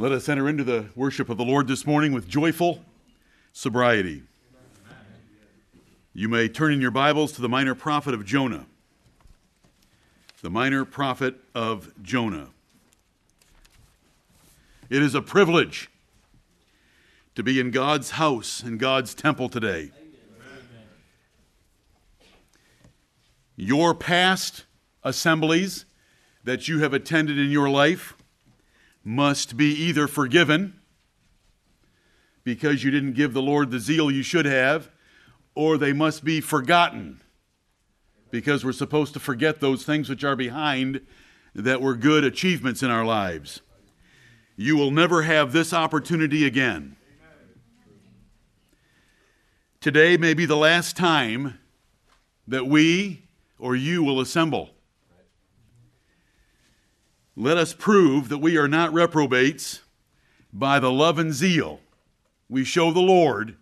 Let us enter into the worship of the Lord this morning with joyful sobriety. You may turn in your Bibles to the minor prophet of Jonah. The minor prophet of Jonah. It is a privilege to be in God's house, and God's temple today. Your past assemblies that you have attended in your life must be either forgiven because you didn't give the Lord the zeal you should have, or they must be forgotten because we're supposed to forget those things which are behind that were good achievements in our lives. You will never have this opportunity again. Today may be the last time that we or you will assemble. Let us prove that we are not reprobates by the love and zeal we show the Lord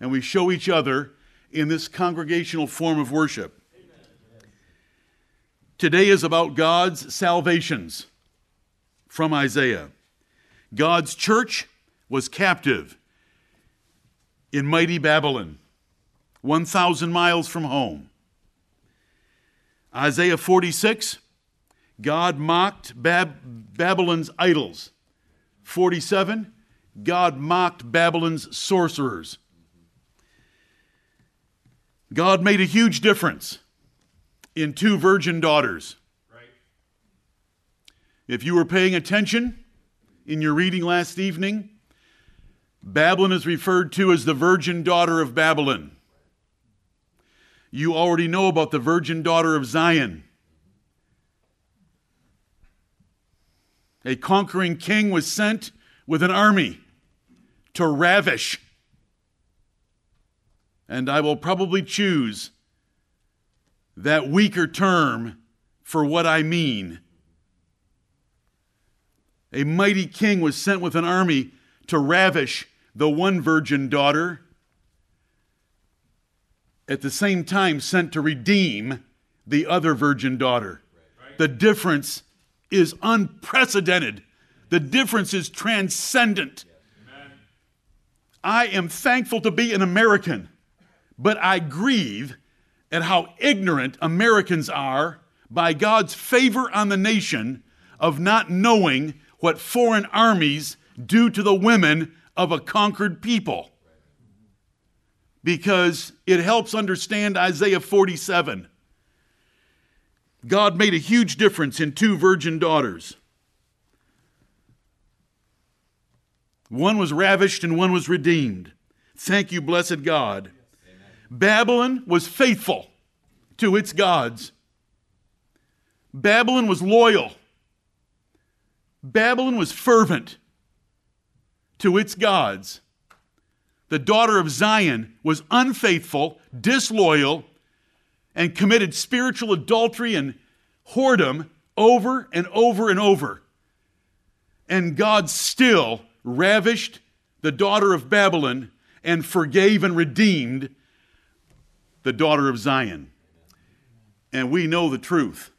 and we show each other in this congregational form of worship. Today is about God's salvations from Isaiah. God's church was captive in mighty Babylon, 1,000 miles from home. Isaiah 46, God mocked Bab- Babylon's idols. 47, God mocked Babylon's sorcerers. God made a huge difference in two virgin daughters. Right. If you were paying attention in your reading last evening, Babylon is referred to as the virgin daughter of Babylon. You already know about the virgin daughter of Zion. A conquering king was sent with an army to ravish. And I will probably choose that weaker term for what I mean. A mighty king was sent with an army to ravish the one virgin daughter, at the same time, sent to redeem the other virgin daughter. The difference is unprecedented, the difference is transcendent. I am thankful to be an American, but I grieve at how ignorant Americans are by God's favor on the nation of not knowing what foreign armies do to the women of a conquered people. Because it helps understand Isaiah 47. God made a huge difference in two virgin daughters. One was ravished and one was redeemed. Thank you, blessed God. Babylon was faithful to its gods. Babylon was loyal. Babylon was fervent to its gods. The daughter of Zion was unfaithful, disloyal, and committed spiritual adultery and whoredom over and over and over. And God still ravished the daughter of Babylon and forgave and redeemed the daughter of Zion. And we know the truth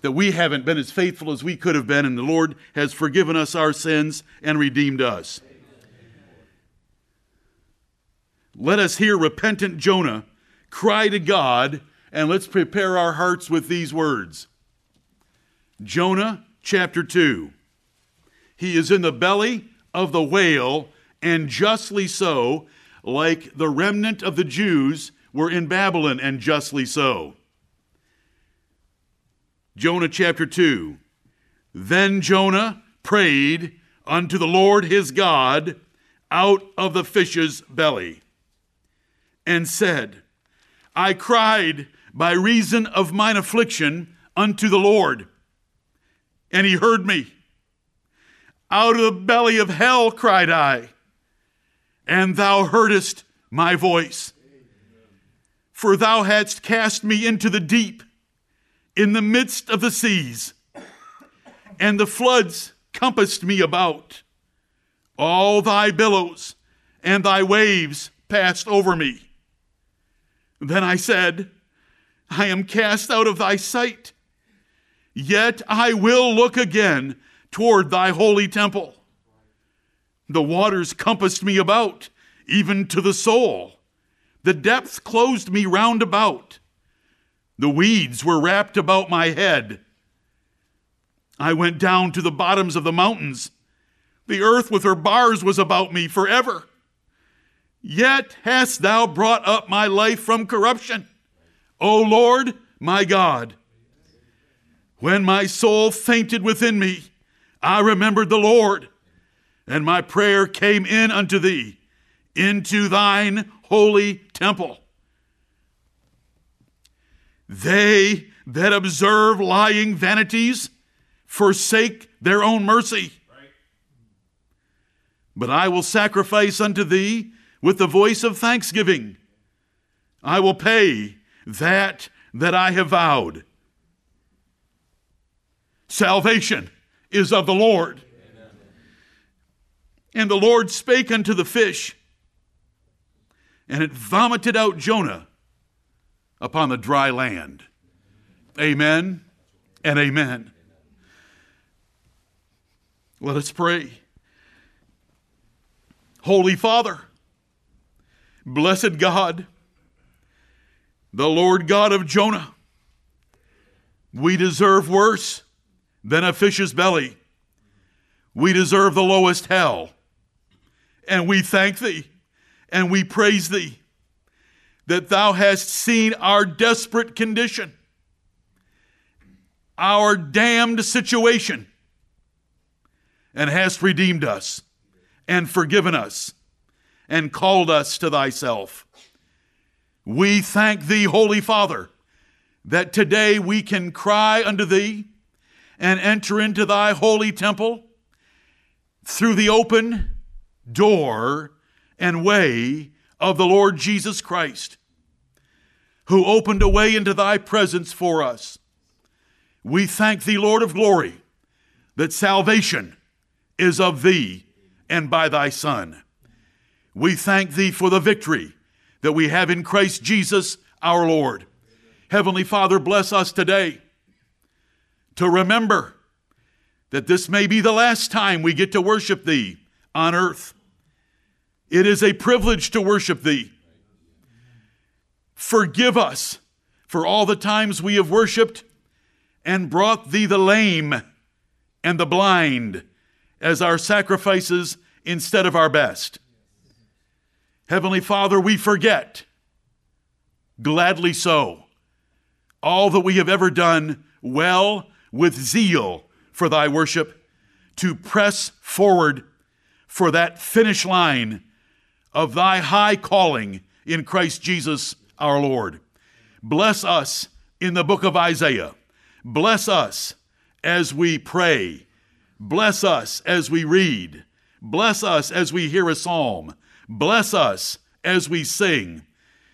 that we haven't been as faithful as we could have been, and the Lord has forgiven us our sins and redeemed us. Let us hear repentant Jonah cry to God, and let's prepare our hearts with these words. Jonah chapter 2. He is in the belly of the whale, and justly so, like the remnant of the Jews were in Babylon, and justly so. Jonah chapter 2. Then Jonah prayed unto the Lord his God out of the fish's belly, and said, I cried by reason of mine affliction unto the Lord, and he heard me. Out of the belly of hell cried I, and thou heardest my voice. For thou hadst cast me into the deep, in the midst of the seas, and the floods compassed me about. All thy billows and thy waves passed over me. Then I said, I am cast out of thy sight, yet I will look again toward thy holy temple. The waters compassed me about, even to the soul. The depths closed me round about. The weeds were wrapped about my head. I went down to the bottoms of the mountains. The earth with her bars was about me forever. Yet hast thou brought up my life from corruption, O Lord my God. When my soul fainted within me, I remembered the Lord, and my prayer came in unto thee, into thine holy temple. They that observe lying vanities forsake their own mercy. But I will sacrifice unto thee with the voice of thanksgiving. I will pay that that I have vowed. Salvation is of the Lord. Amen. And the Lord spake unto the fish, and it vomited out Jonah upon the dry land. Amen and amen. Let us pray. Holy Father, blessed God, the Lord God of Jonah, we deserve worse than a fish's belly. We deserve the lowest hell. And we thank thee and we praise thee that thou hast seen our desperate condition, our damned situation, and hast redeemed us and forgiven us and called us to thyself. We thank thee, Holy Father, that today we can cry unto thee and enter into thy holy temple through the open door and way of the Lord Jesus Christ, who opened a way into thy presence for us. We thank thee, Lord of glory, that salvation is of thee and by thy Son. We thank thee for the victory that we have in Christ Jesus our Lord. Heavenly Father, bless us today to remember that this may be the last time we get to worship thee on earth. It is a privilege to worship thee. Forgive us for all the times we have worshiped and brought thee the lame and the blind as our sacrifices instead of our best. Heavenly Father, we forget, gladly so, all that we have ever done well with zeal for thy worship, to press forward for that finish line of thy high calling in Christ Jesus our Lord. Bless us in the book of Isaiah. Bless us as we pray. Bless us as we read. Bless us as we hear a psalm. Bless us as we sing.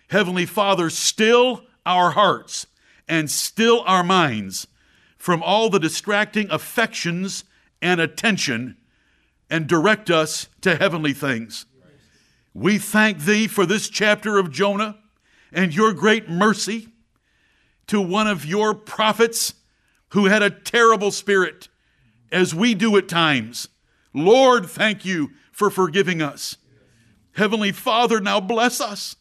Heavenly Father, still our hearts and still our minds from all the distracting affections and attention and direct us to heavenly things. We thank thee for this chapter of Jonah and your great mercy to one of your prophets who had a terrible spirit, as we do at times. Lord, thank you for forgiving us. Heavenly Father, now bless us.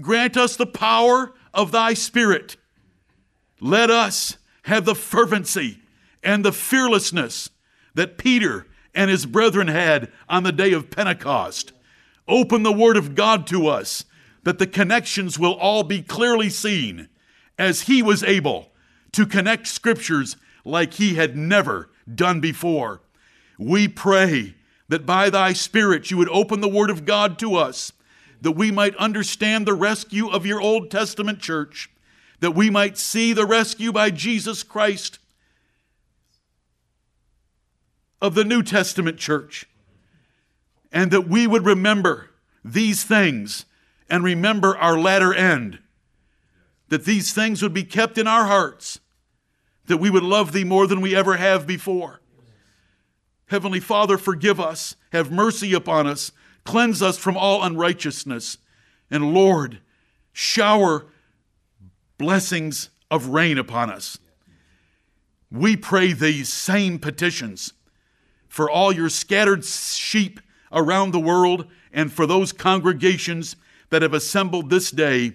Grant us the power of thy Spirit. Let us have the fervency and the fearlessness that Peter and his brethren had on the day of Pentecost. Open the Word of God to us that the connections will all be clearly seen as he was able to connect scriptures like he had never done before. We pray that by thy Spirit you would open the Word of God to us, that we might understand the rescue of your Old Testament church, that we might see the rescue by Jesus Christ of the New Testament church and that we would remember these things and remember our latter end. That these things would be kept in our hearts, that we would love Thee more than we ever have before. Heavenly Father, forgive us, have mercy upon us, cleanse us from all unrighteousness, and Lord, shower blessings of rain upon us. We pray these same petitions for all your scattered sheep around the world and for those congregations that have assembled this day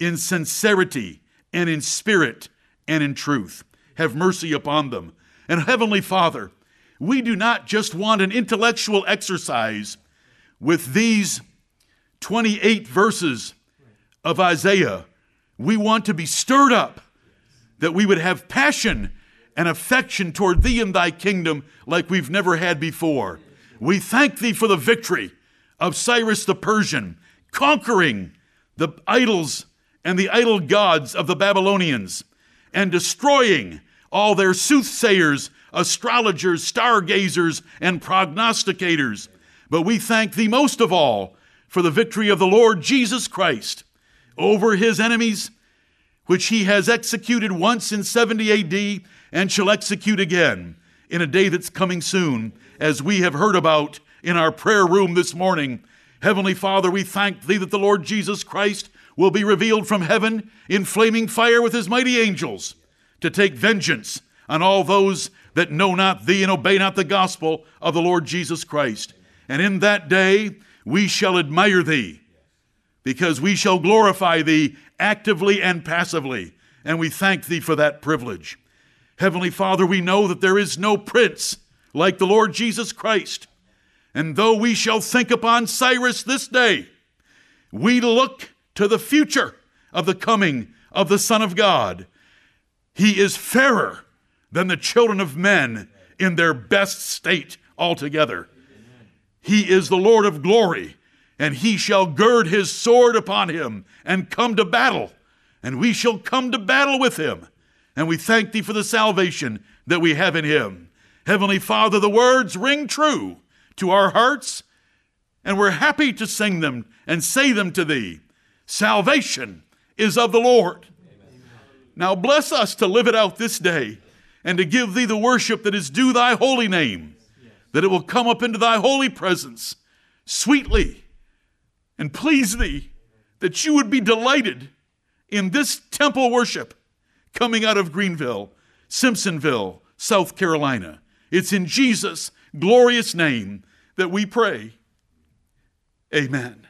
in sincerity and in spirit and in truth. Have mercy upon them. And Heavenly Father, we do not just want an intellectual exercise with these 28 verses of Isaiah. We want to be stirred up that we would have passion and affection toward thee and thy kingdom like we've never had before. We thank thee for the victory of Cyrus the Persian, conquering the idols and the idol gods of the Babylonians, and destroying all their soothsayers, astrologers, stargazers, and prognosticators. But we thank thee most of all for the victory of the Lord Jesus Christ over his enemies, which he has executed once in 70 AD and shall execute again in a day that's coming soon, as we have heard about in our prayer room this morning. Heavenly Father, we thank thee that the Lord Jesus Christ will be revealed from heaven in flaming fire with his mighty angels to take vengeance on all those that know not thee and obey not the gospel of the Lord Jesus Christ. And in that day we shall admire thee because we shall glorify thee actively and passively. And we thank thee for that privilege. Heavenly Father, we know that there is no prince like the Lord Jesus Christ. And though we shall think upon Cyrus this day, we look to the future of the coming of the Son of God. He is fairer than the children of men in their best state altogether. He is the Lord of glory, and he shall gird his sword upon him and come to battle, and we shall come to battle with him. And we thank thee for the salvation that we have in him. Heavenly Father, the words ring true to our hearts, and we're happy to sing them and say them to thee. Salvation is of the Lord. Now bless us to live it out this day and to give thee the worship that is due thy holy name, that it will come up into thy holy presence sweetly and please thee, that you would be delighted in this temple worship coming out of Greenville, Simpsonville, South Carolina. It's in Jesus' glorious name that we pray. Amen.